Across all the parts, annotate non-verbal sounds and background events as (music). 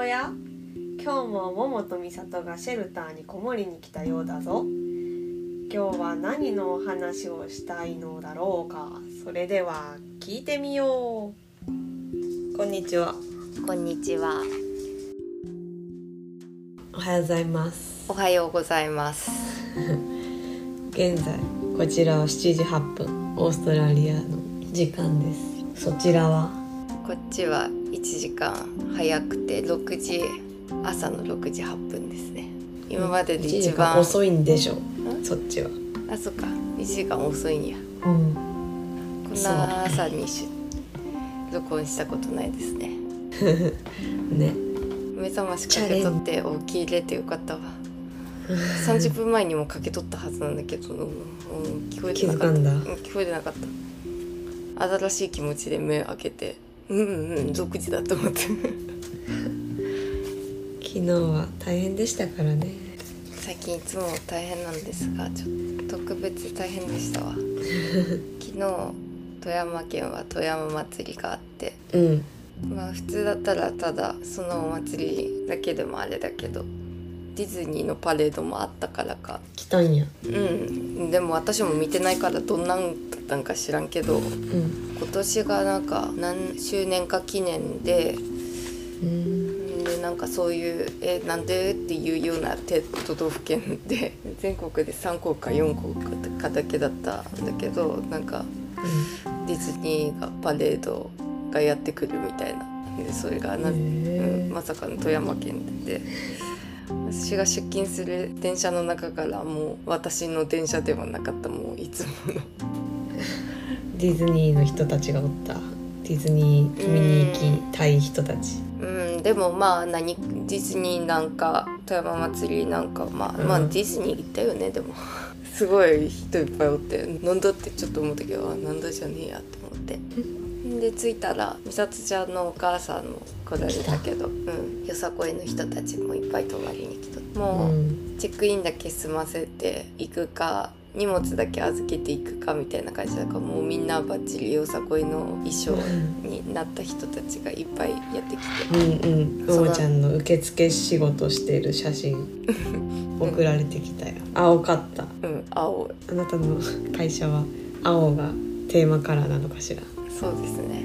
親今日も桃と美里がシェルターにこもりに来たようだぞ。今日は何のお話をしたいのだろうか。それでは聞いてみよう。こんにちは。こんにちは。おはようございます。おはようございます。(laughs) 現在こちらは7時8分。オーストラリアの時間です。そちらは？こっちは1時間早くて6時朝の6時8分ですね。今までで1時一番間遅いんでしょそっちはあそっか1時間遅いんや。うんこんな朝にし録音したことないですね。(laughs) ね目覚ましかけとって起きれてよかったわ。(laughs) 30分前にもかけとったはずなんだけど、うん、聞こえてなかった。聞こえてなかった。新しい気持ちで目開けて、うんうんうん6時だと思って。(laughs) 昨日は大変でしたからね。最近いつも大変なんですがちょっと特別大変でしたわ。(laughs) 昨日富山県は富山祭りがあって。うん。まあ普通だったらただそのお祭りだけでもあれだけどディズニーのパレードもあったからか。来たんや。うん。でも私も見てないからどんなんだったんか知らんけどうん。今年がなんか何周年か記念でうん。でなんかそういう「えなんで?」っていうようなて都道府県で全国で3校か4校かだけだったんだけどなんかディズニーがパレードがやってくるみたいなでそれがな、うんまさかの富山県で。私が出勤する電車の中からもう私の電車ではなかったもういつものディズニーの人たちがおった。ディズニー見に行きたい人たち。うん、でもまあ何？ディズニーなんか富山祭りなんかまあ、まあうんディズニー行ったよね。でも。(laughs) すごい人いっぱいおって。なんだってちょっと思ったけどあなんだじゃねえやと思って。で着いたら美里ちゃんのお母さんも来られたけど、うん、よさこいの人たちもいっぱい泊まりに来とって。うもう、ん。チェックインだけ済ませて行くか荷物だけ預けていくかみたいな感じだからもうみんなバッチリよさこいの衣装になった人たちがいっぱいやってきて。うんうん。ももちゃんの受付仕事してる写真送られてきたよ。青かった。うん、青。あなたの会社は青がテーマカラーなのかしら。そうですね。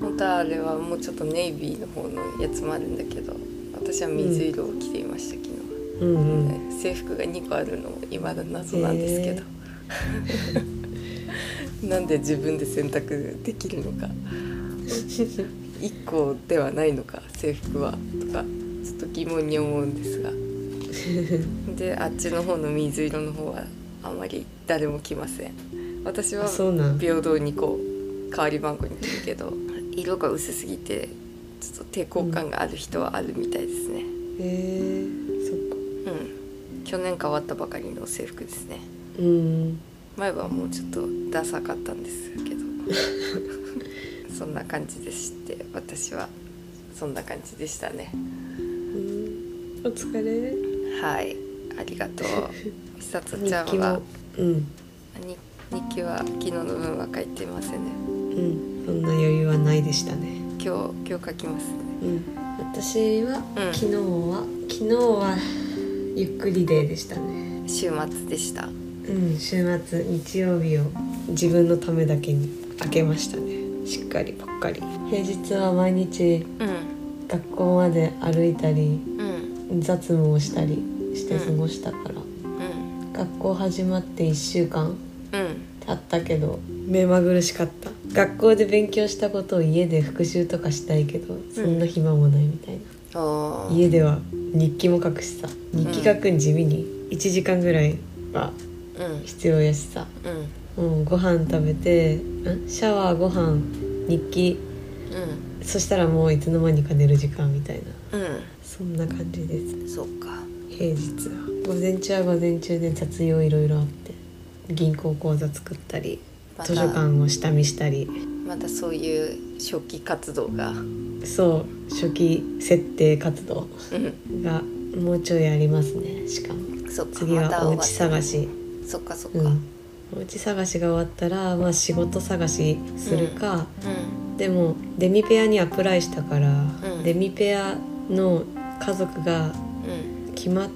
本当はあれはもうちょっとネイビーの方のやつもあるんだけど私は水色を着ていました、昨日。は、うんうん。ね制服が2個あるのも未だ謎なんですけど、(laughs) なんで自分で選択できるのか。1個ではないのか制服はとか。ちょっと疑問に思うんですが。(laughs) であっちの方の水色の方はあまり誰も来ません。私は平等にこう代わり番号に来るけど色が薄すぎてちょっと抵抗感がある人はあるみたいですね。うん去年変わったばかりの制服ですね。うん。前はもうちょっとダサかったんですけど。(laughs) そんな感じでして私はそんな感じでしたね。うん。お疲れ。はい。ありがとう。美里日ちゃんは？うん。に日記は昨日の分は書いてませんね。うん。そんな余裕はないでしたね。今日今日書きますね。うん。私は、うん。昨日は昨日はゆっくりデーでしたね。週末でした。うん週末日曜日を自分のためだけに開けましたね。しっかりぽっかり。平日は毎日うん。学校まで歩いたりうん。雑務をしたりして過ごしたから、うん。学校始まって1週間うん。経ったけど目まぐるしかった。学校で勉強したことを家で復習とかしたいけどそんな暇もないみたいな、家では日記も書くしさ。日記書くん地味に。1時間ぐらいはうん。必要やしさ。うん。もうご飯食べてんシャワーご飯日記。うそしたらもういつの間にか寝る時間みたいな。んうん。そんな感じです。そうか。平日は。午前中は午前中で雑用いろいろあって。銀行口座作ったり図書館を下見したり。またそういう初期活動がそう初期設定活動うん。がもうちょいありますね。しかも。次はお家探し。そっかそっか。うん。うんお家探しが終わったら、まあ、仕事探しするか、でもデミペアにアプライしたから、うん。デミペアの家族がうん。決まっ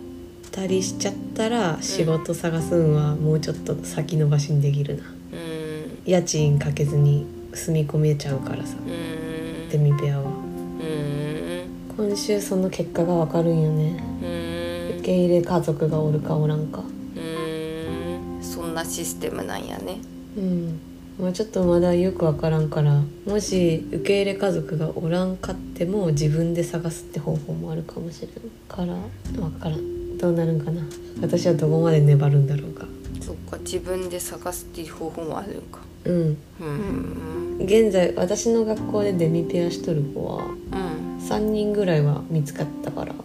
たりしちゃったら仕事探すんはもうちょっと先延ばしにできるな。うん。家賃かけずに住み込めちゃうからさうんデミペアはうん。今週その結果がわかるんよね。うん。受け入れ家族がおるかおらんか。うん。そんなシステムなんやね。うん。まあちょっとまだよくわからんからもし受け入れ家族がおらんかっても自分で探すって方法もあるかもしれんから。わからん。どうなるんかな。私はどこまで粘るんだろうかそっか自分で探すっていう方法もあるんか。うん。うん。現在私の学校でデミペアしとる子はうん。3人ぐらいは見つかったからう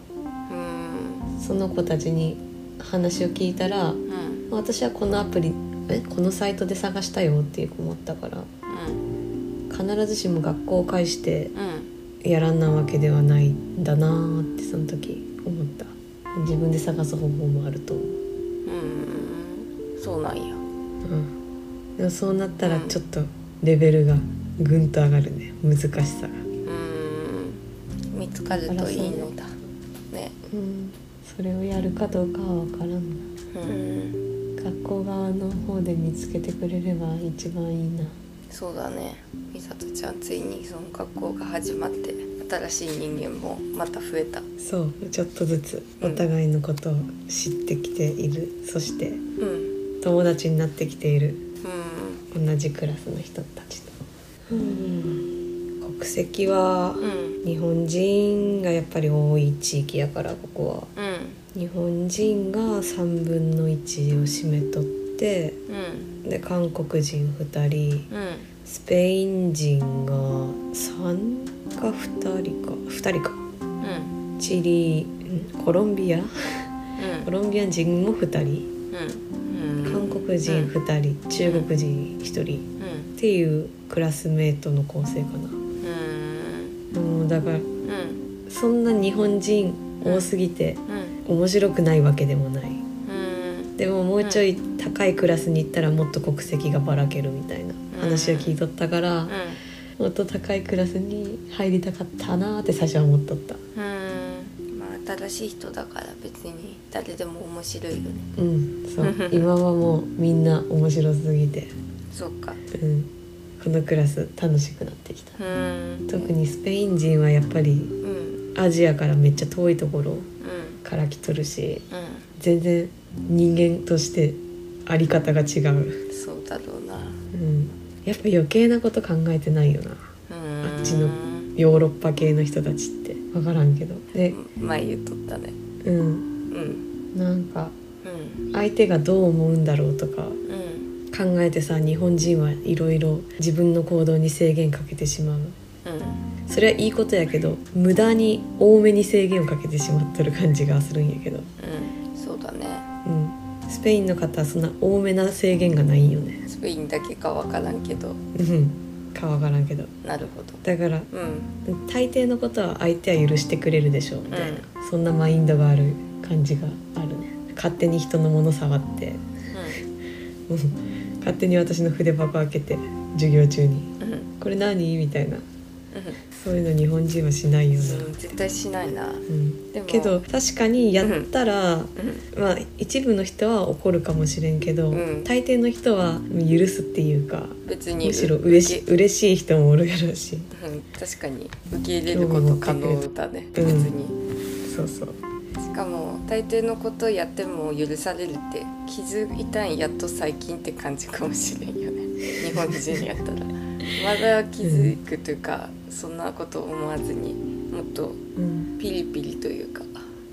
ん。その子たちに話を聞いたらうん。私はこのアプリえ？このサイトで探したよっていう子もあったからうん。必ずしも学校を介してうん。やらんなわけではないんだなーってその時思った。自分で探す方法もあると思う、うんそうなんや。うん、でもそうなったらちょっとレベルがぐんと上がるね。難しさが、うん。見つかるといいのだ。ね。うん、それをやるかどうかは分からんな。うん。学校側の方で見つけてくれれば一番いいな。そうだね。美里ちゃんついにその学校が始まって新しい人間もまた増えた。そう。ちょっとずつお互いのことを知ってきている、そしてうん友達になってきている。うん。同じクラスの人たちと、国籍はうん日本人がやっぱり多い地域やからここは。うん。日本人が3分の1を占めとってうん。で韓国人2人。うん。スペイン人が3か2人か。2人か。うん。チリんコロンビア？コロンビア人も2人。うん韓国人2人中国人1人。うんっていうクラスメートの構成かな。うん。もうだからうんそんな日本人多すぎてうん。面白くないわけでもない。うん。でももうちょい高いクラスに行ったらもっと国籍がばらけるみたいな話を聞いとったからもっと高いクラスに入りたかったなーって最初は思っとった新しい人だから別に誰でも面白いよね。うんそう。今はもうみんな面白すぎて。そっか。うん。このクラス楽しくなってきた。うん。特にスペイン人はやっぱりうん。アジアからめっちゃ遠いところうん。から来とるしう全然人間としてあり方が違う、んそうだろうな。うん、やっぱ余計なこと考えてないよな。うん。あっちのヨーロッパ系の人たちって分からんけど。で前言っとったね。うん。うん。なんかうん。相手がどう思うんだろうとかうん。考えてさ日本人はいろいろ自分の行動に制限かけてしまう。うん。それはいいことやけど無駄に多めに制限をかけてしまってる感じがするんやけど、うん。そうだね。うん、スペインの方はそんな多めな制限がないんよね。スペインだけかわからんけど。うんかわからんけど。なるほど。だからうん。大抵のことは相手は許してくれるでしょうみたいな、そんなマインドがある感じがあるね。勝手に人のもの触って。(laughs) もう勝手に私の筆箱開けて授業中に。うん。うん「これ何?」みたいな。うそういうの日本人はしないよな、んうん絶対しないな。うん。でもけど確かにやったら、うん。まあ一部の人は怒るかもしれんけど、うん。大抵の人は許すっていうか別にむしろ嬉し嬉しい人もおるやろうし。うん。確かに受け入れること可能だね。うん。別に。そうそう。しかも大抵のことやっても許されるって気づいたんやっと最近って感じかもしれんよね。日本人やったら。(laughs) まだ気づくというか、そんなこと思わずにもっとうん。ピリピリというか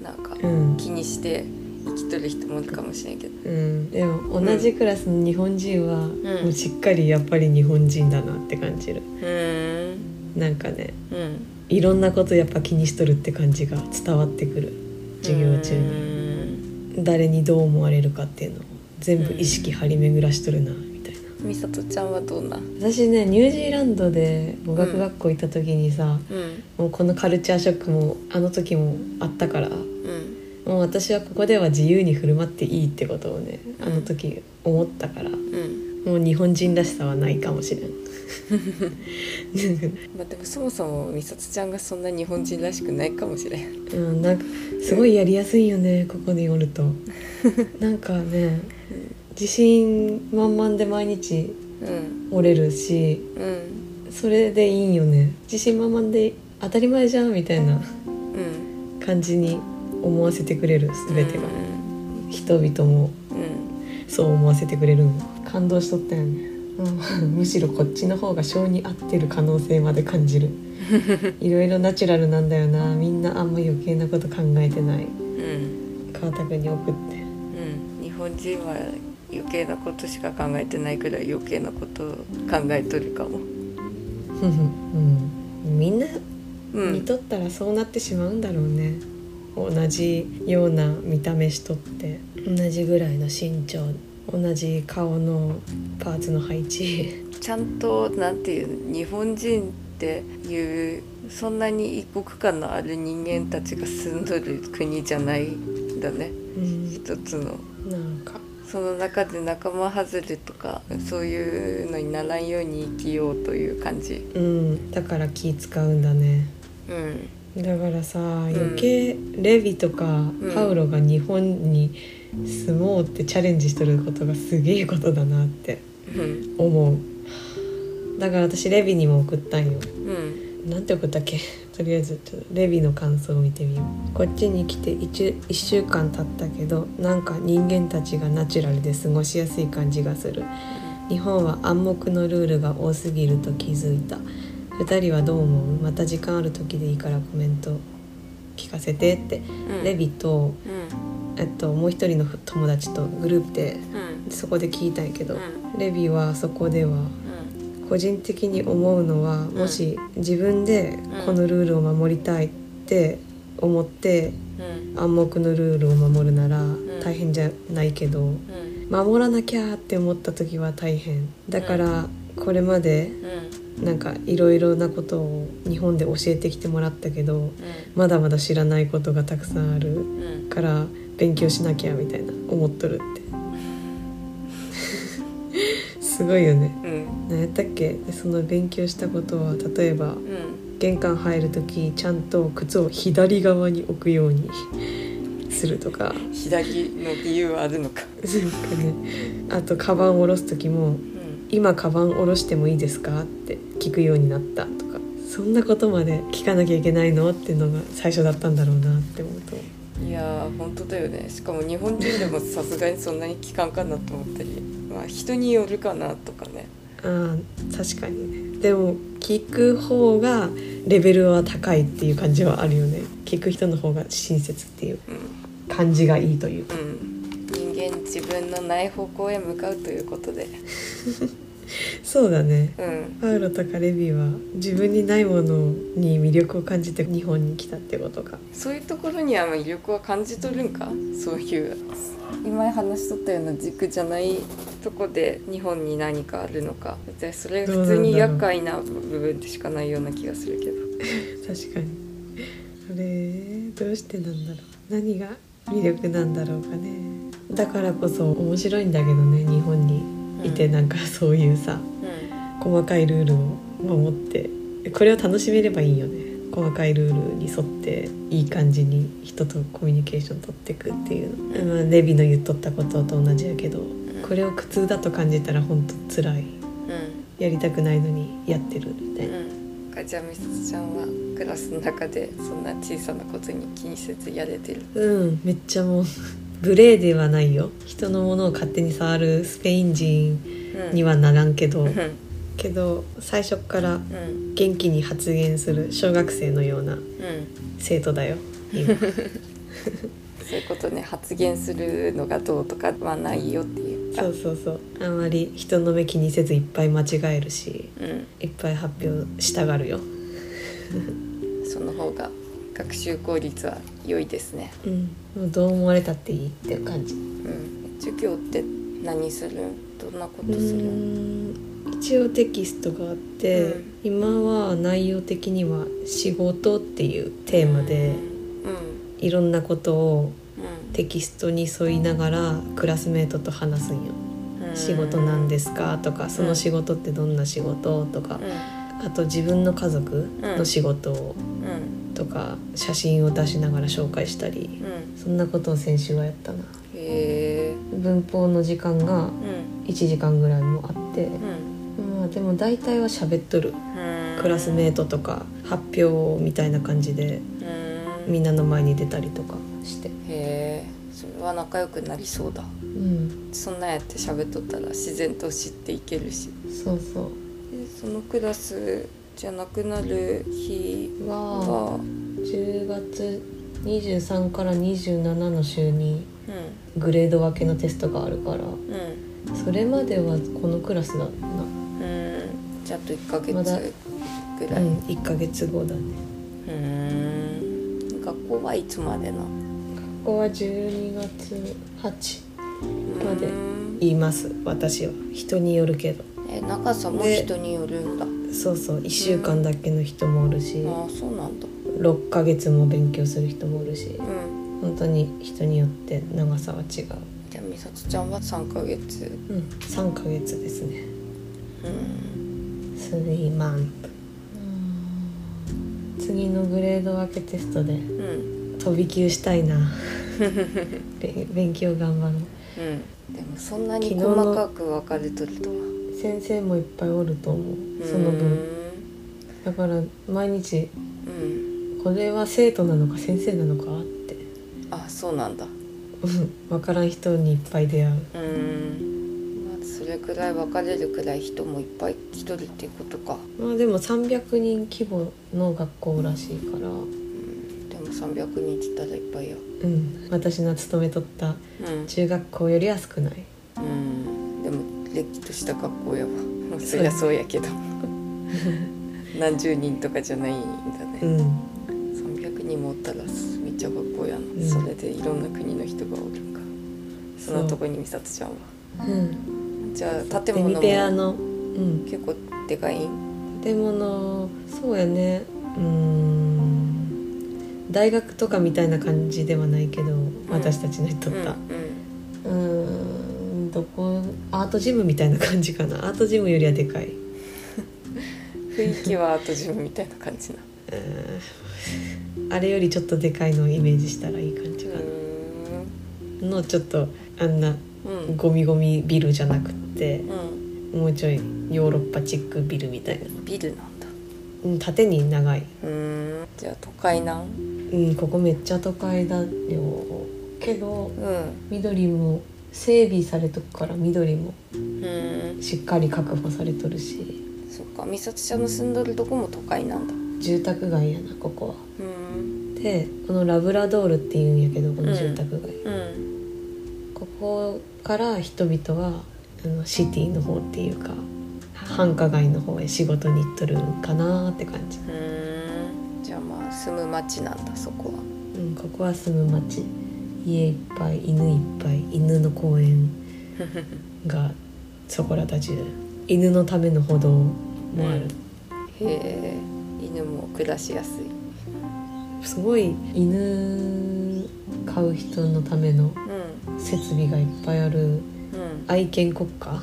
なんかうん。気にして生きとる人もいるかもしれんけど。うん、でも同じクラスの日本人は、ん。もうしっかりやっぱり日本人だなって感じる。うーん。なんかねうん。いろんなことやっぱ気にしとるって感じが伝わってくる。授業中うにん。誰にどう思われるかっていうのを全部意識張り巡らしとるな。みたいな美里ちゃんはどうな？ん私ねニュージーランドで語学学校行った時にさ、うん。もうこのカルチャーショックもあの時もあったからうん。もう私はここでは自由に振る舞っていいってことをねあの時思ったからうん。もう日本人らしさはないかもしれん。(laughs) まあでもそもそも美里ちゃんがそんな日本人らしくないかもしれん。うん、なんかすごいやりやすいよねここにおると。なんかね自信満々で毎日うん。おれるしうん。それでいいんよね。自信満々で当たり前じゃんみたいなうん。感じに思わせてくれる全てが、うん。人々も。うん。そう思わせてくれるん感動しとったよね、うん、(laughs) むしろこっちの方が性に合ってる可能性まで感じる。(laughs) いろいろナチュラルなんだよな。みんなあんま余計なこと考えてない。うん。川田君に送って。うん。日本人は余計なことしか考えてないくらい余計なことを考えとるかも。うん。みんなうん。見とったらそうなってしまうんだろうね、同じような見た目しとって同じぐらいの身長同じ顔のパーツの配置。ちゃんとなんていう日本人っていうそんなに異国感のある人間たちが住んどる国じゃないんだね。うん。一つの。なんかその中で仲間外れとかそういうのにならんように生きようという感じ。うんだから気使うんだね。うん。だからさ余計レヴィとかうん。パウロが日本に住もうってチャレンジしとることがすげえことだなってうん。思う。だから私レヴィにも送ったんよ。うんなんて送ったっけ？とりあえずちょっとレビの感想を見てみよう。こっちに来て 1, 1週間経ったけどなんか人間たちがナチュラルで過ごしやすい感じがする。日本は暗黙のルールが多すぎると気づいた。2人はどう思う？また時間ある時でいいからコメント聞かせてって、うん。レビと、うん。えっと、もう一人の友達とグループでうん。そこで聞いたんやけど、うん。レビはそこではうん個人的に思うのはん。もし自分でこのルールを守りたいって思ってうん。暗黙のルールを守るならん。大変じゃないけどうん。守らなきゃって思った時は大変。だからこれまでうん。なんかいろいろなことを日本で教えてきてもらったけどうん。まだまだ知らないことがたくさんあるうん。から勉強しなきゃみたいな思っとるってすごいよね。うん。何やったっけ？でその勉強したことは例えばうん。玄関入る時ちゃんと靴を左側に置くようにするとか。左の理由はあるのか。なんかね。あとカバンを下ろす時もうん「今カバン下ろしてもいいですか?」って聞くようになったとか。そんなことまで聞かなきゃいけないの？っていうのが最初だったんだろうなって思うと。いやー本当だよね。しかも日本人でもさすがにそんなに聞かんかなと思ったりまあ人によるかなとかね。あー確かにね。でも聞く方がレベルは高いっていう感じはあるよね。聞く人の方が親切っていううん。感じがいいというか。うん。人間自分のない方向へ向かうということで (laughs) そうだね。うん。パウロとかレビは自分にないものに魅力を感じて日本に来たってことか。そういうところには魅力は感じ取るんか？そういう。今話しとったような軸じゃないとこで日本に何かあるのか？でそれ普通に厄介な部分でしかないような気がするけど。(laughs) 確かに。それどうしてなんだろう？何が魅力なんだろうかね。だからこそ面白いんだけどね日本にいてうんなんかそういうさう細かいルールを守ってこれを楽しめればいいよね。細かいルールに沿っていい感じに人とコミュニケーション取っていくっていうの、まあ、レビの言っとったことと同じやけどこれを苦痛だと感じたら本当辛い。んうん。やりたくないのにやってるみたいな、うん。じゃあみさつちゃんはクラスの中でそんな小さなことに気にせずやれてる。うんめっちゃもう無礼ではないよ。人のものを勝手に触るスペイン人にはならんけど、うん。けど最初からうん。元気に発言する小学生のようなうん。生徒だよ。(laughs) 今。そういうことね。発言するのがどうとかはないよっていうか。そうそうそう。あまり人の目気にせずいっぱい間違えるしうん。いっぱい発表したがるよ。その方が学習効率は良いですね。うん。もうどう思われたっていいっていう感じ。うん。授業って何する？んどんなことうする？一応テキストがあって、うん。今は内容的には「仕事」っていうテーマでうん。いろんなことをうん。テキストに沿いながらクラスメートと話すんよ。うん。仕事なんですか？とかその仕事ってどんな仕事？とかうん。あと自分の家族の仕事をうんとか写真を出しながら紹介したりうん。そんなことを先週はやったな。へえ文法の時間がうん。1時間ぐらいもあってうん。まあでも大体は喋っとる。うん。クラスメートとか発表みたいな感じでうん。みんなの前に出たりとかして。へえそれは仲良くなりそうだ。うん。そんなんやって喋っとったら自然と知っていけるし。そうそう。でそのクラスじゃなくなる日は？は10月23から27の週にうグレード分けのテストがあるからんうん。それまではこのクラスだな。うん。じゃああと1ヶ月ぐらい。うん1ヶ月後だね。うん。学校はいつまでなここは12月8までいます私は。人によるけどえ長さもで人によるんだ。そうそう1週間だけの人もおるし。ああそうなんだ。6ヶ月も勉強する人もおるし。うん。本当に人によって長さは違う。じゃあ美里ちゃんは3ヶ月。うん3ヶ月ですね。うん。3マン次のグレード分けテストでうん。飛び級したいな。(laughs) べ勉強頑張ろう。うん。でもそんなに細かく分かれとるとは先生もいっぱいおると思う。そのう分。んだから毎日うん。これは生徒なのか先生なのかって。あそうなんだ。うん。分からん人にいっぱい出会う。うん。まあそれくらい分かれるくらい人もいっぱい来とるっていうことか。まあでも300人規模の学校らしいから。うん。でも300人って言ったらいっぱいや。うん。私の勤めとったうん。中学校よりは少ない？うんれっきとした学校やわまあそりゃそうやけど。(laughs) 何十人とかじゃないんだね、うん。300人もおったらめっちゃ学校やな、ん。それでいろんな国の人がおるんか。そんなとこに美里ちゃん。はう。んじゃあ建物もペアの。うん。結構でかい？ん建物そうやね。うん。大学とかみたいな感じではないけど、私たちのとったうんうんアートジムみたいな感じかな。アートジムよりはでかい。雰囲気はアートジムみたいな感じな。うん。あれよりちょっとでかいのをイメージしたらいい感じかうな。のちょっとあんなゴミゴミビルじゃなくってうん。もうちょいヨーロッパチックビルみたいな。ビルなんだ。うん縦に長い。うん。じゃあ都会なん？うんここめっちゃ都会だよ。けどうん。緑も整備されとくから緑もうん。しっかり確保されとるし。そっか美里ちゃんの住んどるとこも都会なんだ。住宅街やなここは。うん。でこのラブラドールっていうんやけどこの住宅街、うん。ここから人々はあのシティの方っていうか繁華街の方へ仕事に行っとるんかなって感じ、うん。じゃあまあ住む町なんだそこは。うん、ここは住む町家いっぱい犬いっぱい犬の公園が (laughs) そこらたちで犬のための歩道もある、へえ犬も暮らしやすい。すごい犬飼う人のためのうん。設備がいっぱいあるうん。愛犬国家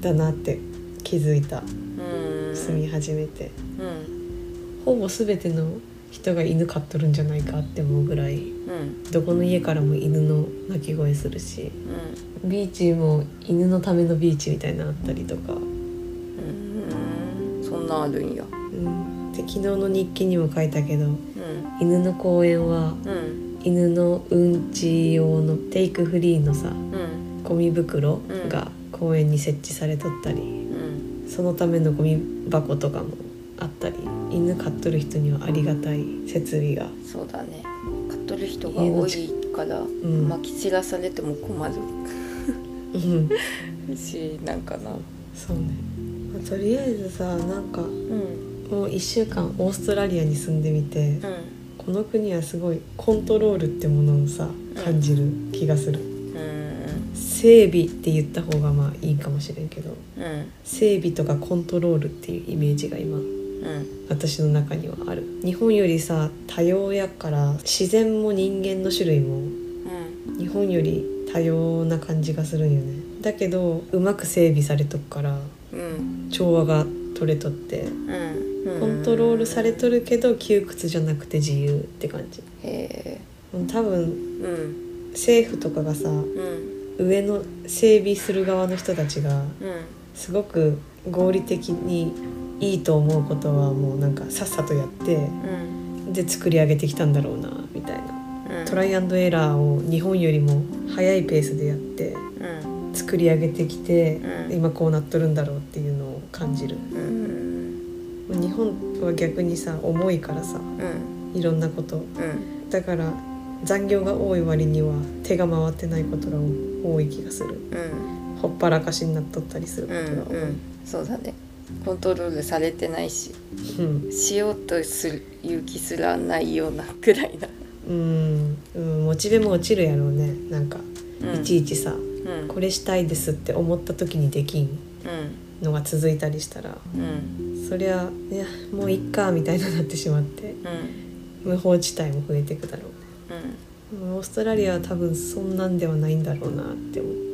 だなって気づいた。うんうん。住み始めて。うん。ほぼ全ての人が犬飼っとるんじゃないかって思うぐらいうん。どこの家からも犬の鳴き声するしうん。ビーチも犬のためのビーチみたいなのあったりとか、うん。そんなんあるんや。うん、で昨日の日記にも書いたけどうん。犬の公園はうん。犬のうんち用のテイクフリーのさうん。ゴミ袋が公園に設置されとったり、うん。そのためのゴミ箱とかもあったり犬飼っとる人にはありがたい設備が。そうだね。買っとる人が多いから、ん。まき散らされても困る。うん。しなんかな。そうね、まあとりあえずさなんかうん。もう1週間オーストラリアに住んでみてうん。この国はすごいコントロールってものをさ感じる気がする、うん。整備って言った方がまあいいかもしれんけど。うん。整備とかコントロールっていうイメージが今うん私の中にはある。日本よりさ多様やから自然も人間の種類もうん。日本より多様な感じがするんよね。だけどうまく整備されとくからうん。調和が取れとってうん。コントロールされとるけど窮屈じゃなくて自由って感じ。へ多分政府とかがさうん。上の整備する側の人たちがうん。すごく合理的にいいと思うことはもうなんかさっさとやってうん。で作り上げてきたんだろうなみたいな。うん。トライアンドエラーを日本よりも早いペースでやってうん。作り上げてきてうん。今こうなっとるんだろうっていうのを感じる。うん。日本は逆にさ重いからさうん。いろんなこと。うん。だから残業が多い割には手が回ってないことが多い気がする。うん。ほっぱらかしになっとったりするこうんとが多い、うん。そうだねコントロールされてないしうん。しようとする勇気すらないようなくらいな、うん、うん、モチベも落ちるやろうね。なんかうん、いちいちさ、うん。これしたいですって思った時にできんうん。のが続いたりしたらうん。そりゃいやもういっかみたいになってしまってうん。無法地帯も増えていくだろう。ねオーストラリアは多分そんなんではないんだろうなって思ううん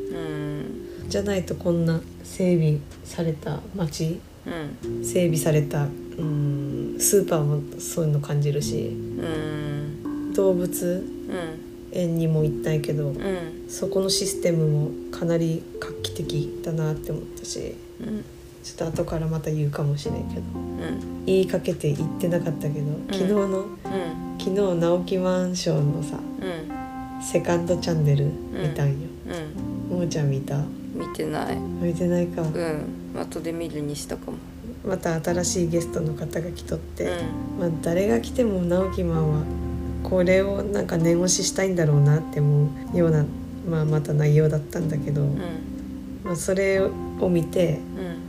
じゃないとこんな整備された街うん。整備されたうんスーパーもそういうの感じるしうん。動物うん園にも行ったんやけどうん。そこのシステムもかなり画期的だなって思ったしうん。ちょっと後からまた言うかもしれんけどうん。言いかけて言ってなかったけど昨日の、うん。昨日直木マンションのさうん。セカンドチャンネル見たんよ、うん。ももちゃん見た？見てない。見てないか、うん。後で見るにしたかも。また新しいゲストの方が来とって、うん。まあ、誰が来ても直木マンはこれをなんか念押ししたいんだろうなって思うような、まあ、また内容だったんだけど、うん。まあ、それを見て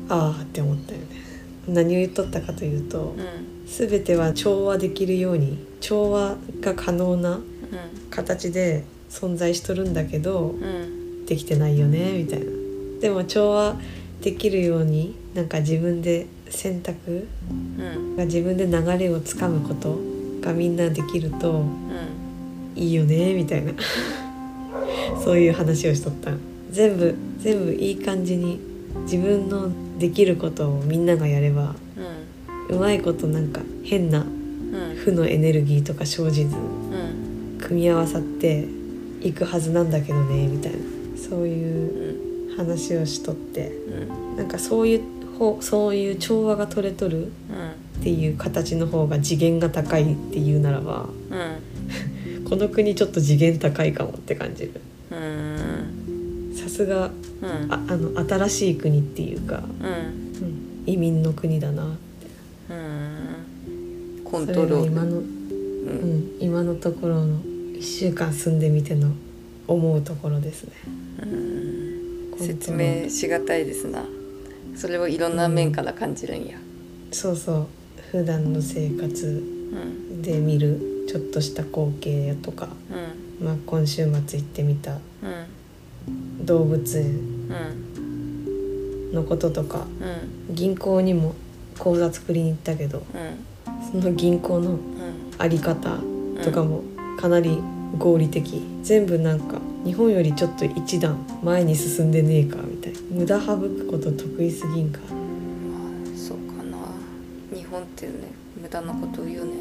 うん。ああって思ったよね。何を言っとったかというとうん。全ては調和できるように調和が可能な形で存在しとるんだけどうんうんできてないよねみたいな。でも調和できるようになんか自分で選択うん。が自分で流れをつかむことがみんなできるとうん。いいよねみたいな。そういう話をしとった。全部全部いい感じに自分のできることをみんながやればうまいことなんか変なうん。負のエネルギーとか生じずうん。組み合わさっていくはずなんだけどねみたいなそういううん話をしとってうん。なんかそういうほそういう調和が取れとるっていう形の方が次元が高いっていうならばうん。(laughs) この国ちょっと次元高いかもって感じる。うん。さすがうん。ああの新しい国っていうか、うん。うん、移民の国だなって。うん。コントロール。が今の、ううん。ん、今のところの1週間住んでみての思うところですねうん説明しがたいですな。それをいろんな面から感じるんや。そうそう。普段の生活うんで見るちょっとした光景とか、うん。まあ、今週末行ってみた。うん。動物園うんのこととか。うん。銀行にも口座作りに行ったけどうん。その銀行のうん。あり方とかもかなり合理的。全部なんか日本よりちょっと一段前に進んでねえかみたいな。無駄省くこと得意すぎんか。そうかな。日本ってね無駄なこと言うよね。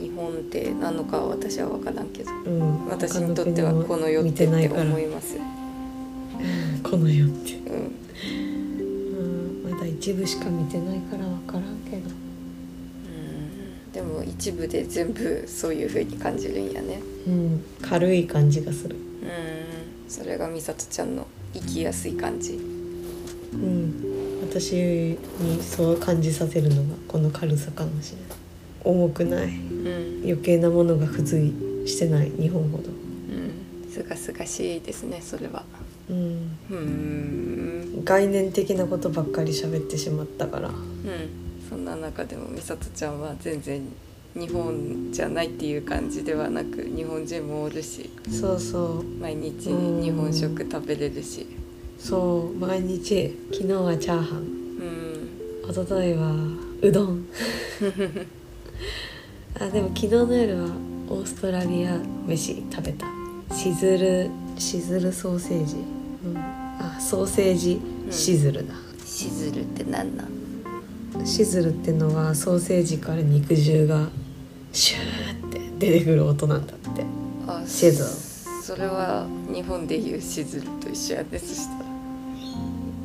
日本って何のかは私は分からんけど。うん。私にとってはこの世見ってって思います。この世って。うん。うん。まだ一部しか見てないから分からんけど。うん。でも一部で全部そういう風に感じるんやね。うん。軽い感じがする。うんそれが美里ちゃんの生きやすい感じ。うん私にそう感じさせるのがこの軽さかもしれない。重くない。うん。余計なものが付随してない日本ほど。うん。すがすがしいですねそれは。うん。うん。概念的なことばっかり喋ってしまったから。うん。そんな中でも美里ちゃんは全然日本じゃないっていう感じではなく日本人もおるしそうそう。毎日日本食食べれるし。そう。毎日昨日はチャーハン。うん。一昨日はうどん。(laughs) あでも昨日の夜はオーストラリア飯食べた。シズルシズルソーセージ、うん、あソーセージシズルだ、シズルって何なん？シズルってのはソーセージから肉汁がシューって出てくる音なんだって。あシズ。ルそれは日本でいうシズルと一緒やねそしたら。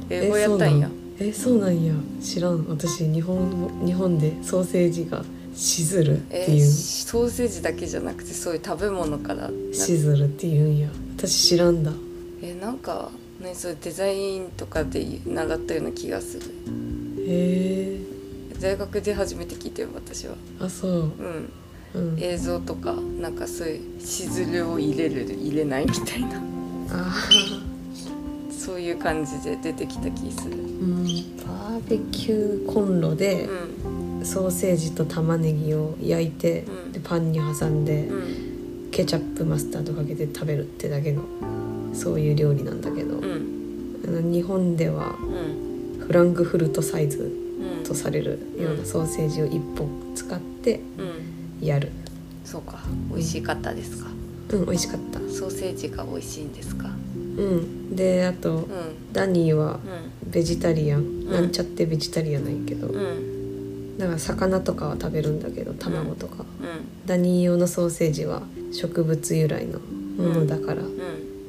英語やったんや。えそうなんえそうなんや。知らん。私日本語日本でソーセージがシズルってえいう、ソーセージだけじゃなくてそういう食べ物から。なシズルって言うんや。私知らんだ。えなんか何それデザインとかで習ったような気がする。へえ大学で初めて聞いてよ私は。あそう。うんうん映像とかなんかそういうしずるを入れる入れないみたいな。あそういう感じで出てきた気する。ーうん。バーベキューコンロでうん。ソーセージと玉ねぎを焼いて、うん。でパンに挟んで、うん。ケチャップマスタードかけて食べるってだけのそういう料理なんだけど、うん。あの日本ではうん。フランクフルトサイズうん。とされるようなソーセージを1本使ってうんやる。そうか。美味しかったですか？うん美味しかった。ソーセージが美味しいんですか？うん。であと、うん。ダニーはうベジタリアン、ん。なんちゃってベジタリアンないけど、だから魚とかは食べるんだけど卵とか、うん。ダニー用のソーセージは植物由来のものだから、うん。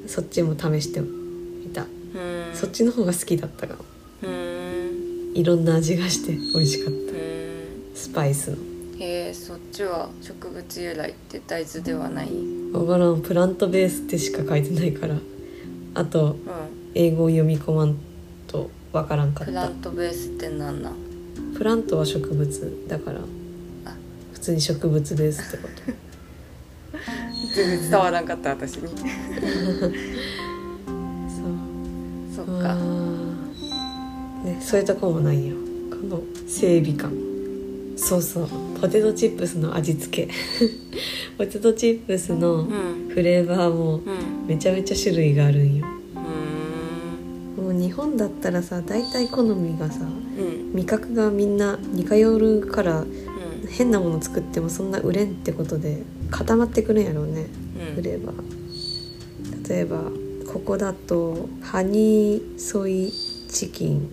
そっちも試してみた、うん。そっちの方が好きだったかも。うん。いろんな味がして美味しかった。うん。スパイスのそっちは植物由来って大豆ではない。うんわからんプラントベースってしか書いてないから。あと英語を読み込まんとわからんかった。プラントベースって何なん？プラントは植物だから。あ。普通に植物ベースってこと。全然伝わらんかった私に。(laughs) そう。そっか。ねそういうとこもないよ。この整備感。そうそうポテトチップスの味付け。(laughs) ポテトチップスのうん。フレーバーもうん。めちゃめちゃ種類があるんよ。うもう日本だったらさ大体好みがさんうん。味覚がみんな似通るからうん。変なもの作ってもそんな売れんってことで固まってくるんやろうねうん。フレーバー。例えばここだと Honey Soy Chicken。うん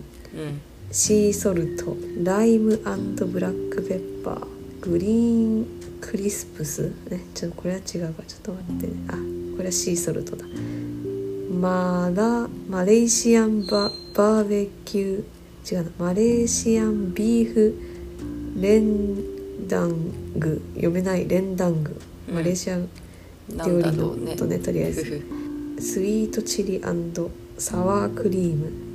Sea Salt Lime Black Pepper Green Crisps。ねちょっとこれは違うかちょっと待ってね。あこれは Sea Salt だ。マラマレーシアンババーベキュー。違うな。マレーシアンビーフレンダング。読めない。レンダング。うん。マレーシアン料理のとねとりあえず。スイートチリサワークリーム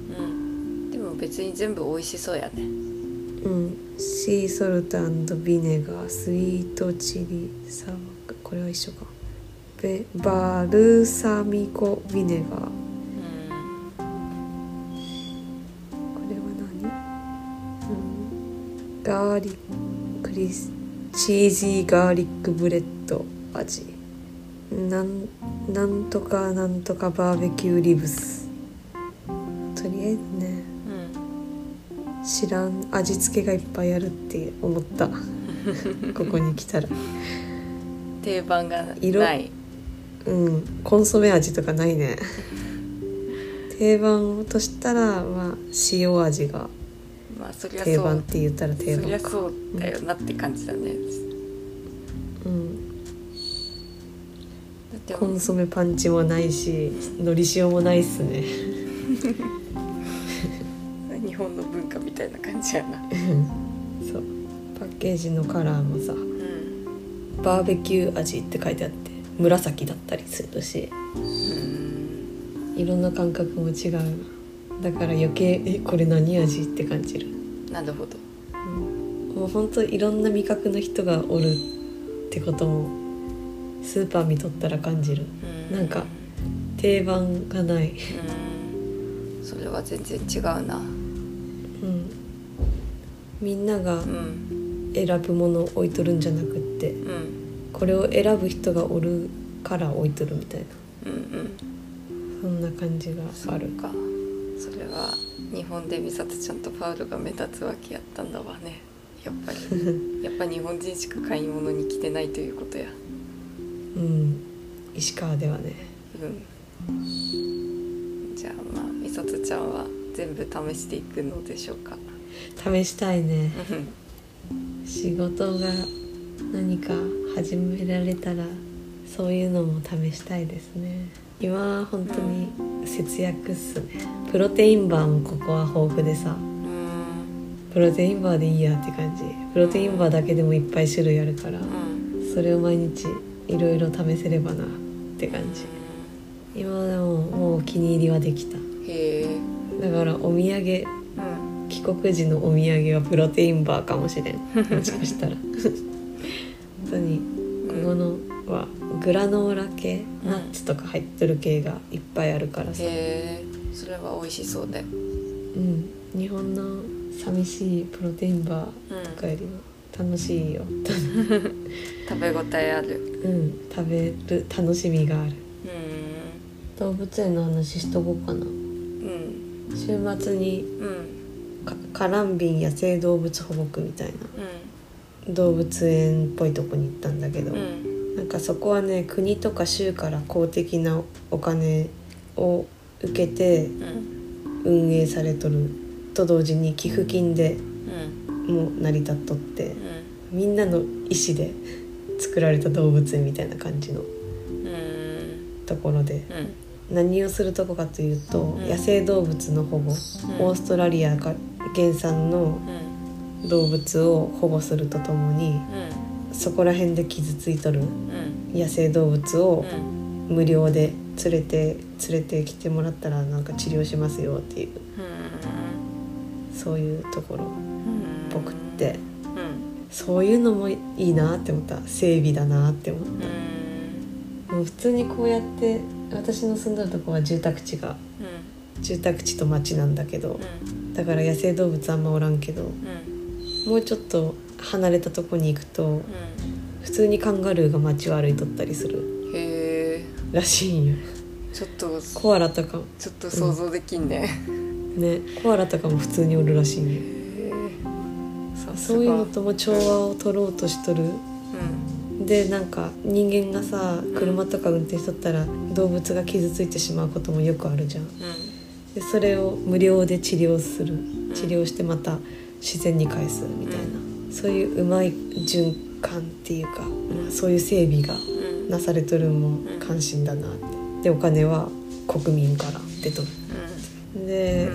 別に全部美味しそうやね。うん。シーソルトビネガースイートチリサワーこれは一緒か。ベバルサミコビネガー。こうんれは何、うん、ガーリックリスチーズーガーリックブレッド味。なんなんとかなんとかバーベキューリブス。とりあえず知らん味付けがいっぱいあるって思った。(laughs) ここに来たら。定番が色ない。うん。コンソメ味とかないね。定番としたらまあ塩味が定番って言ったら定そりゃそうだよなって感じだね。うん。だってコンソメパンチもないしのり塩もないっすね。(laughs) 日本のたいな感じやな。(laughs) そう。パッケージのカラーもさうんバーベキュー味って書いてあって紫だったりするしうんいろんな感覚も違う。だから余計えこれ何味って感じる。なるほど。もう本当いろんな味覚の人がおるってこともスーパー見とったら感じる。うなんか定番がない、うん。それは全然違うな。うん、みんながうん。選ぶものを置いとるんじゃなくってうんこれを選ぶ人がおるから置いとるみたいな。うんうんそんな感じがある。か。それは日本で美里ちゃんとパウルが目立つわけやったんだわね。やっぱり。(laughs) やっぱ日本人しか買い物に来てないということや。うん。石川ではね。うん。じゃあまあみさとちゃんは全部試していくのでしょうか？試したいね。仕事が何か始められたらそういうのも試したいですね。今は本当に節約っすね。プロテインバーもここは豊富でさ。うん。プロテインバーでいいやって感じ。プロテインバーだけでもいっぱい種類あるから。うん。それを毎日いろいろ試せればなって感じ。今でももうお気に入りはできた。へえだからお土産うん帰国時のお土産はプロテインバーかもしれん。もしかしたら。本当にここのはグラノーラ系うんナッツとか入ってる系がいっぱいあるからさ、へえそれは美味しそうで。うん、日本の寂しいプロテインバーとかよりも楽しいよ、(laughs) 食べ応えある。うん、食べる楽しみがある。うん。動物園の話しとこうかな。うん週末にうん。かカランビン野生動物保護区みたいな。う動物園っぽいとこに行ったんだけど、なんかそこはね国とか州から公的なお金を受けてうん。運営されとる。と同時に寄付金でうん。もう成り立っとってうん。みんなの意思で作られた動物園みたいな感じのうん。ところでうん何をするとこかというと、うん。野生動物の保護、オーストラリアが原産のうん。動物を保護するとともにそこら辺で傷ついとるうん。野生動物をうん。無料で連れて連れてきてもらったらなんか治療しますよっていうそういうところっうんぽくって。うん。そういうのもいいなって思った。整備だなって思っうん。たもう普通にこうやって私の住んでるとこは住宅地が住宅地と町なんだけどうん。だから野生動物あんまおらんけどうん。もうちょっと離れたとこに行くとうん。普通にカンガルーが街を歩いとったりするへえ。らしいんよ。ちょっとコアラとか。ちょっと想像できんね、ね。コアラとかも普通におるらしいんよ。そういうのとも調和を取ろうとしとるうんでなんか人間がさ車とか運転しとったら動物が傷ついてしまうこともよくあるじゃん。でそれを無料で治療する。治療してまた自然に返すみたいな、そういううまい循環っていうか、まあそういう整備がなされとるんも関心だなって。でお金は国民から出とる。で、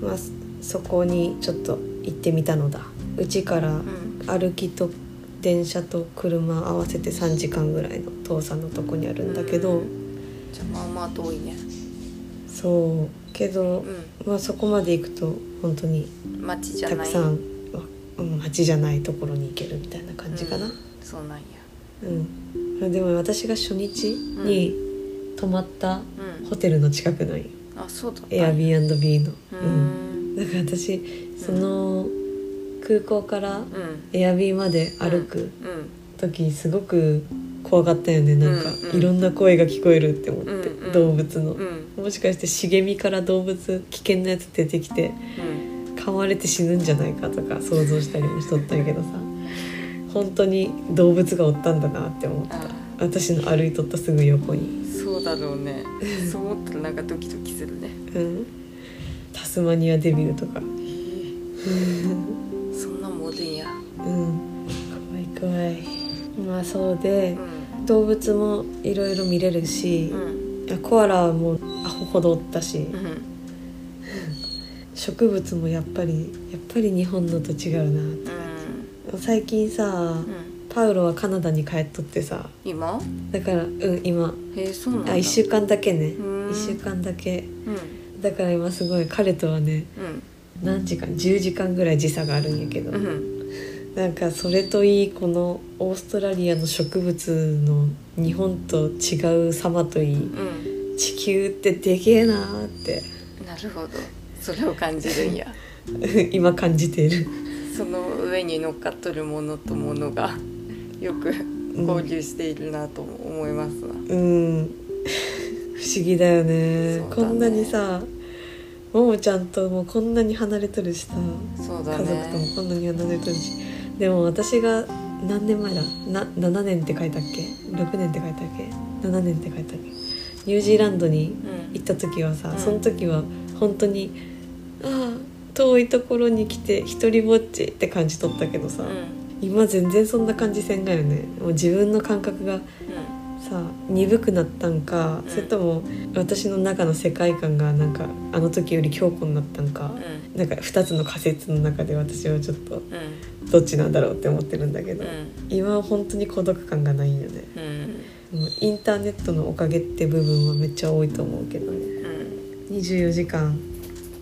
まあ、そこにちょっと行ってみたのだ。うちからん。歩きと電車と車合わせて3時間ぐらいの遠さのとこにあるんだけど、うん。じゃあまあまあ遠いね。そう。けど、うまあそこまで行くと本当にたくさん、うん、町じゃないところに行けるみたいな感じかな。うん。そうなんや。うん、でも私が初日に泊まったうん。ホテルの近くない？あそうエアビー b の、ううん。ん。だから私その空港からうん。エアビーまで歩くうん。時すごく怖かったよね。なんか、うん。うんいろんな声が聞こえるって思って、うんうん。動物の、うん。もしかして茂みから動物危険なやつ出てきてうん。噛まれて死ぬんじゃないかとか想像したりもしとったんやけどさ。本当に動物がおったんだなって思った。あ。私の歩いとったすぐ横に。そうだろうね。(laughs) そう思ったらなんかドキドキするね。うん。タスマニアデビルとかうん。怖い怖いまあそうでう、ん動物もいろいろ見れるし、うん。コアラもアホほどおったし、うん。植物もやっぱりやっぱり日本のと違うなうん。最近さ、うん。パウロはカナダに帰っとってさ。今？だからうん今。そうなんだ。あ1週間だけね。うん。1週間だけ。うん。だから今すごい彼とはねうん。何時間？10時間ぐらい時差があるんやけど、うんなんかそれといいこのオーストラリアの植物の日本と違う様といいうん。地球ってでけえなーって。なるほど。それを感じるんや。(laughs) 今感じている。その上に乗っかっとるものとものがよく交流しているなと思いますな、うん。不思議だよね。ね。こんなにさももちゃんともこんなに離れとるしさ。そうだ家族ともねこんなに離れとるしでも私が何年前だ？な7年って書いたっけ？6年って書いたっけ？7年って書いたっけ？ニュージーランドにうん。行った時はさ、うん。その時は本当にああ遠いところに来て一人ぼっちって感じ取ったけどさ、うん。今全然そんな感じせんがよね。もう自分の感覚がうん。さ鈍くなったんか、うん。それとも私の中の世界観がなんかあの時より強固になったんか、うん。なんか2つの仮説の中で私はちょっとうんどっちなんだろうって思ってるんだけど、うん。今は本当に孤独感がないんよね。うん。インターネットのおかげって部分はめっちゃ多いと思うけどね。うん。24時間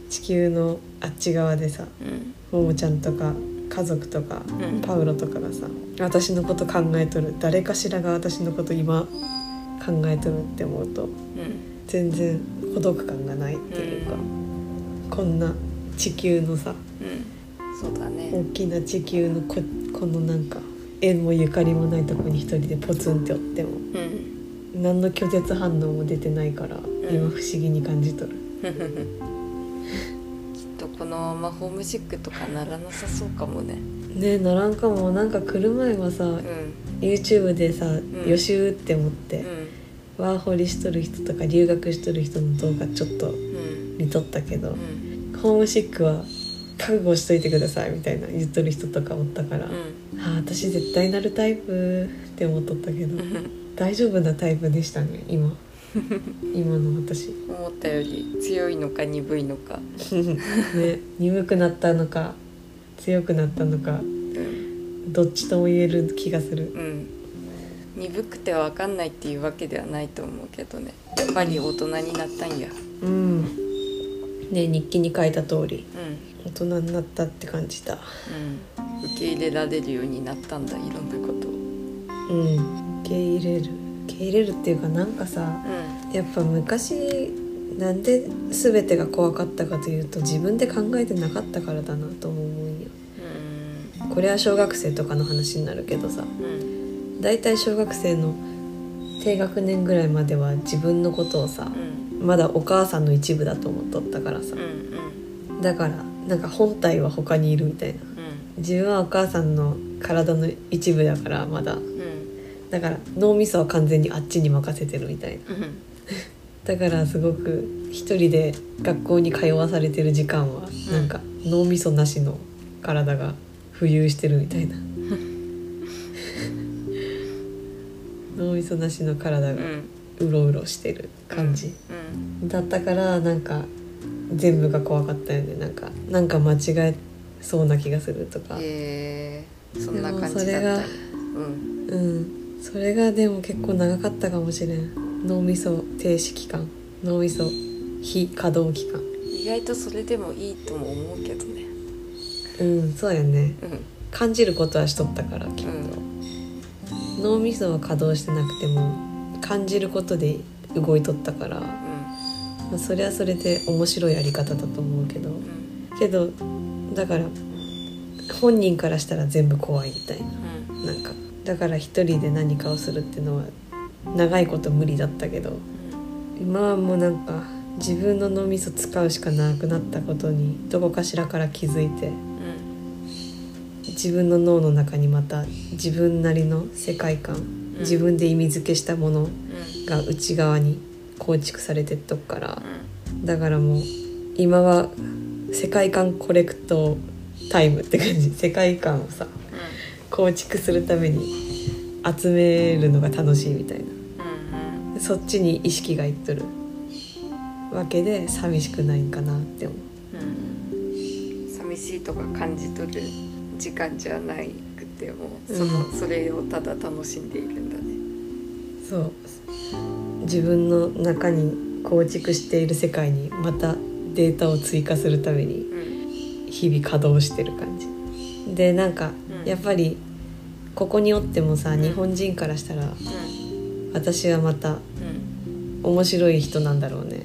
地球のあっち側でさうん。ももちゃんとか家族とか、うん。パウロとかがさ私のこと考えとる。誰かしらが私のこと今考えとるって思うとうん。全然孤独感がないっていうか、こんな地球のさうんそうだね。大きな地球のここのなんか縁もゆかりもないとこに一人でポツンっておってもうん。何の拒絶反応も出てないから、今不思議に感じとる。(laughs) きっとこのままホームシックとかならなさそうかもね。ねえならんかも。なんか来る前はさ、うん。YouTube でさ、ん。予習って思って、うん。ワーホリしとる人とか留学しとる人の動画ちょっとうん。見とったけど、うん。ホームシックは覚悟しといてくださいみたいな言っとる人とかおったから、うああ私絶対なるタイプって思っとったけど、ん (laughs) 大丈夫なタイプでしたね今。(laughs) 今の私。思ったより強いのか鈍いのか。(laughs) ね鈍くなったのか強くなったのかうん。どっちとも言える気がする。うん。鈍くて分かんないっていうわけではないと思うけどね。やっぱり大人になったんや。うん。ね日記に書いた通り。うん大人になったって感じたうん。受け入れられるようになったんだいろんなこと。をうん。受け入れる。受け入れるっていうかなんかさうん。やっぱ昔なんで全てが怖かったかというと自分で考えてなかったからだなと思うんよ。うん。これは小学生とかの話になるけどさうん。だいたい小学生の低学年ぐらいまでは自分のことをさうん。まだお母さんの一部だと思っとったからさ。うん。だからなんか本体は他にいるみたいな。うん。自分はお母さんの体の一部だからまだ。うん。だから脳みそは完全にあっちに任せてるみたいな。うん。だからすごく一人で学校に通わされてる時間はうん。なんか脳みそなしの体が浮遊してるみたいな。脳みそなしの体がうろうろしてる感じ。うん。だったからなんか全部が怖かったよね。なんかなんか間違えそうな気がするとか。へえそんな感じだった。うんうん。それがでも結構長かったかもしれん。脳みそ停止期間。脳みそ非稼働期間。意外とそれでもいいとも思うけどね。うんそうやね。うん。感じることはしとったからきっと、脳みそは稼働してなくても感じることで動いとったから、まあ、それはそれで面白いやり方だと思うけど。うん。けどだから本人からしたら全部怖いみたいうん。ななんかだから一人で何かをするっていうのは長いこと無理だったけど。今はもうなんか自分の脳みそ使うしかなくなったことにどこかしらから気づいてうん。自分の脳の中にまた自分なりの世界観、自分で意味付けしたものうん。が内側に構築されてっとくから。うんだからもう今は世界観コレクトタイムって感じ。世界観をさ構築するために集めるのが楽しいみたいな。うんうんそっちに意識がいっとる。わけで寂しくないんかなって思う。うん。寂しいとか感じ取る時間じゃないくてもその、うん。それをただ楽しんでいるんだね。そう自分の中に構築している世界にまたデータを追加するためにうん日々稼働してる感じ。でなんかうん。やっぱりここにおってもさうん。日本人からしたらうん。私はまたうん。面白い人なんだろうね。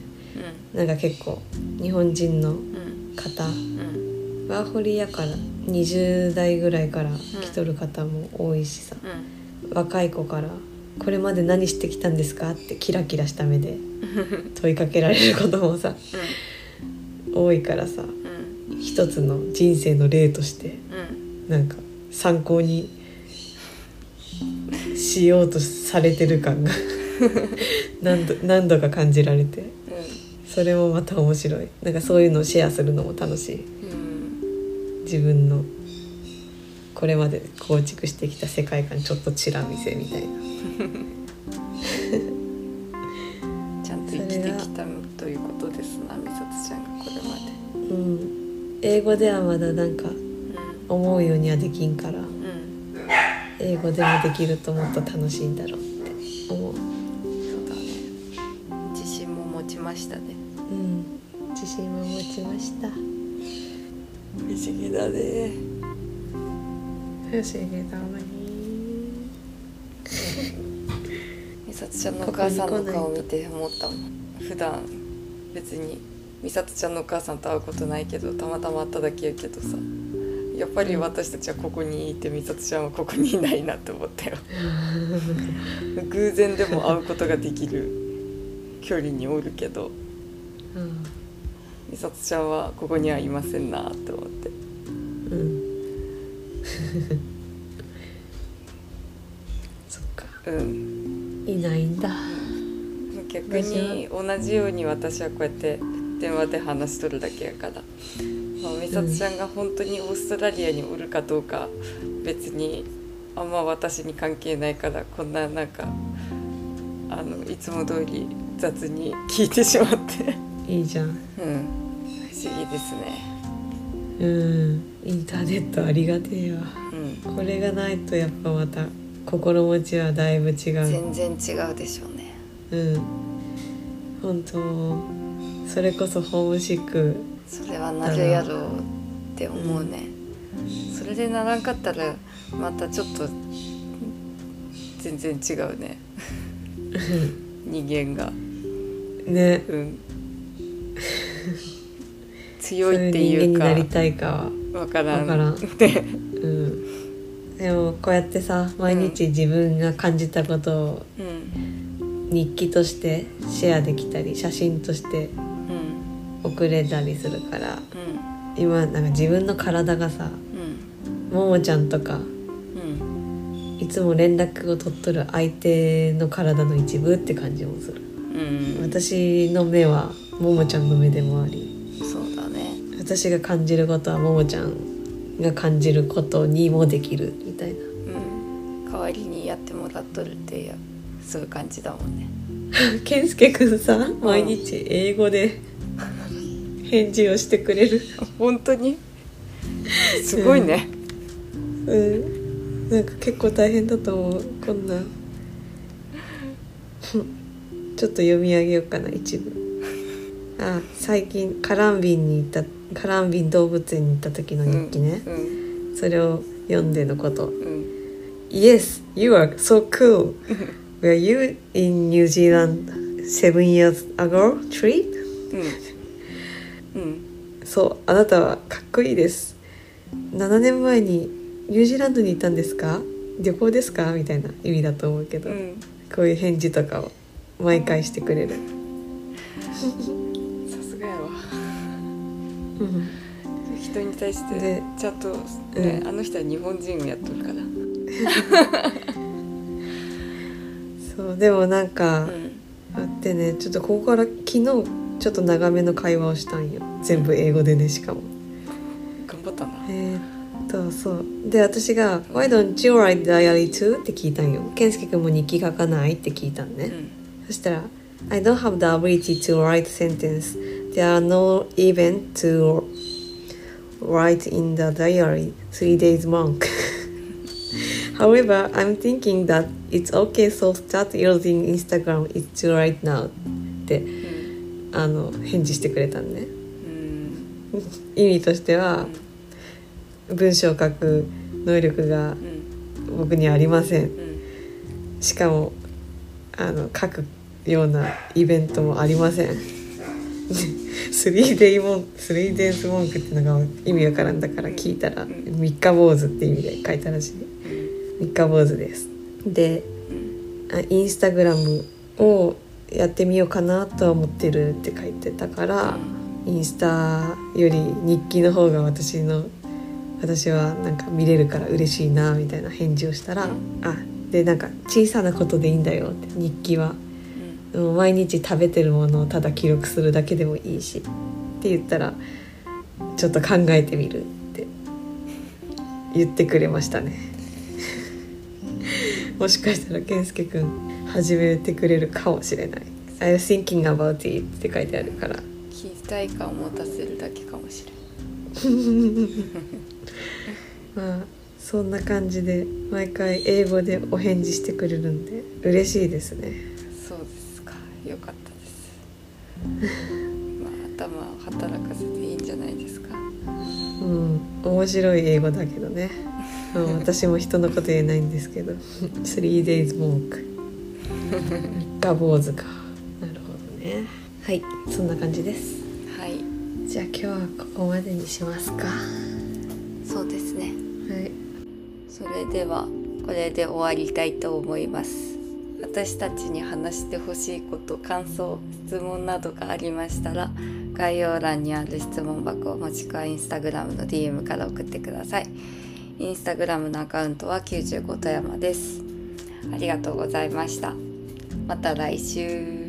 うん。なんか結構日本人のうん。方うん。ワーホリやから20代ぐらいから来とる方も多いしさ。うん。若い子から「これまで何してきたんですか?」ってキラキラした目で (laughs) 問いかけられることもさ多いからさうん。うん一つの人生の例としてうん。なんか参考にしようとされてる感が (laughs) 何度何度か感じられてうそれもまた面白い。なんかそういうのをシェアするのも楽しい。んうん。自分のこれまで構築してきた世界観ちょっとチラ見せみたいな (laughs) ちゃんと生きてきたということですな美里ちゃんがこれまで。うん。英語ではまだなんかう思うようにはできんから。んうん。英語でもできるともっと楽しいんだろうって思う。そうだね。自信も持ちましたね。うん。自信も持ちました。不思議だね。不思議だわね美里ちゃんのお母さんの顔を見て思ったもん普段別に美里ちゃんのお母さんと会うことないけどたまたま会っただけやけどさ。やっぱり私たちはここにいて美里ちゃんはここにいないなって思ったよ。偶然でも会うことができる距離におるけどうん美里ちゃんはここにはいませんなって思って。うん。うん。いないんだ。逆に同じように私はこうやって電話で話しとるだけやから、まあ、美里ちゃんが本当にオーストラリアにおるかどうか別にあんま私に関係ないからこんななんかあのいつも通り雑に聞いてしまって。いいじゃん。うん。不思議ですね。うん。インターネットありがてえわ。うん。これがないとやっぱまた心持ちはだいぶ違う。全然違うでしょうね。うん。本当それこそホームシック。それはなるやろうって思うね、それでならんかったらまたちょっと全然違うね。人間が。ね。うん。そ強いってれ人間いうかになりたいかは。わからん。わからん。ね。うんでもこうやってさ毎日自分が感じたことをうん。日記としてシェアできたり写真としてうん。送れたりするからうん。今なんか自分の体がさうん。ももちゃんとかうん。いつも連絡を取っとる相手の体の一部って感じもする。うん。私の目はももちゃんの目でもありそうだね。私が感じることはももちゃんが感じることにもできるみたいな。うん。代わりにやってもらっとるっていうそういう感じだもんね。(laughs) 健介くんさ毎日英語で返事をしてくれる。本当に？すごいね、うん。なんか結構大変だと思う。こんな。(laughs) ちょっと読み上げようかな一部。あ最近カランビンに行ったカランビン動物園に行った時の日記ね、うんそれを読んでのこと。うん。Yes, you are so cool. Were you in New Zealand seven years ago ん。うん。そう、あなたはかっこいいです。7年前にニュージーランドに行ったんですか？旅行ですか？みたいな意味だと思うけど、うん。こういう返事とかを毎回してくれる。(laughs) 人に対してでちゃんとね、うんあの人は日本人をやっとるから。そう、でもなんか、うん。あってね、ちょっとここから昨日ちょっと長めの会話をしたんよ。全部英語でね、しかも。頑張ったな。えーっとそう。で私が「Why don't you write diary too?」って聞いたんよ。健介君も日記書かない？って聞いたんね、うん。そしたら「I don't have the ability to write sentence there are no event to write in the diary three days monk however I'm thinking that it's okay so start using Instagram it to write now」ってうんあの返事してくれたんねうん意味としては文章を書く能力がうん僕にはありませんしかもあの書くようなイベントもありません 3day モン 3days 文句ってのが意味わからんだから聞いたら三日坊主って意味で書いたらしい。三日坊主です。でインスタグラムをやってみようかなとは思ってるって書いてたからインスタより日記の方が私の私はなんか見れるから嬉しいなみたいな返事をしたら、あでなんか小さなことでいいんだよって日記は毎日食べてるものをただ記録するだけでもいいしって言ったらちょっと考えてみるって言ってくれましたね。(laughs) もしかしたら健介くん始めてくれるかもしれない。I was thinking about it って書いてあるから。期待感を持たせるだけかもしれん。(laughs) まあそんな感じで毎回英語でお返事してくれるんで嬉しいですね。そうですかよかったです。まあ頭を働かせていいんじゃないですか。うん面白い英語だけどね、まあ、私も人のこと言えないんですけど。3 days walk ガ坊主か。なるほどね。はい。そんな感じです。はい。じゃあ今日はここまでにしますか。はそうですね。い。それではこれで終わりたいと思います私たちに話してほしいこと感想質問などがありましたら概要欄にある質問箱もしくはインスタグラムの DM から送ってください。インスタグラムのアカウントは95富山です。ありがとうございました。また来週。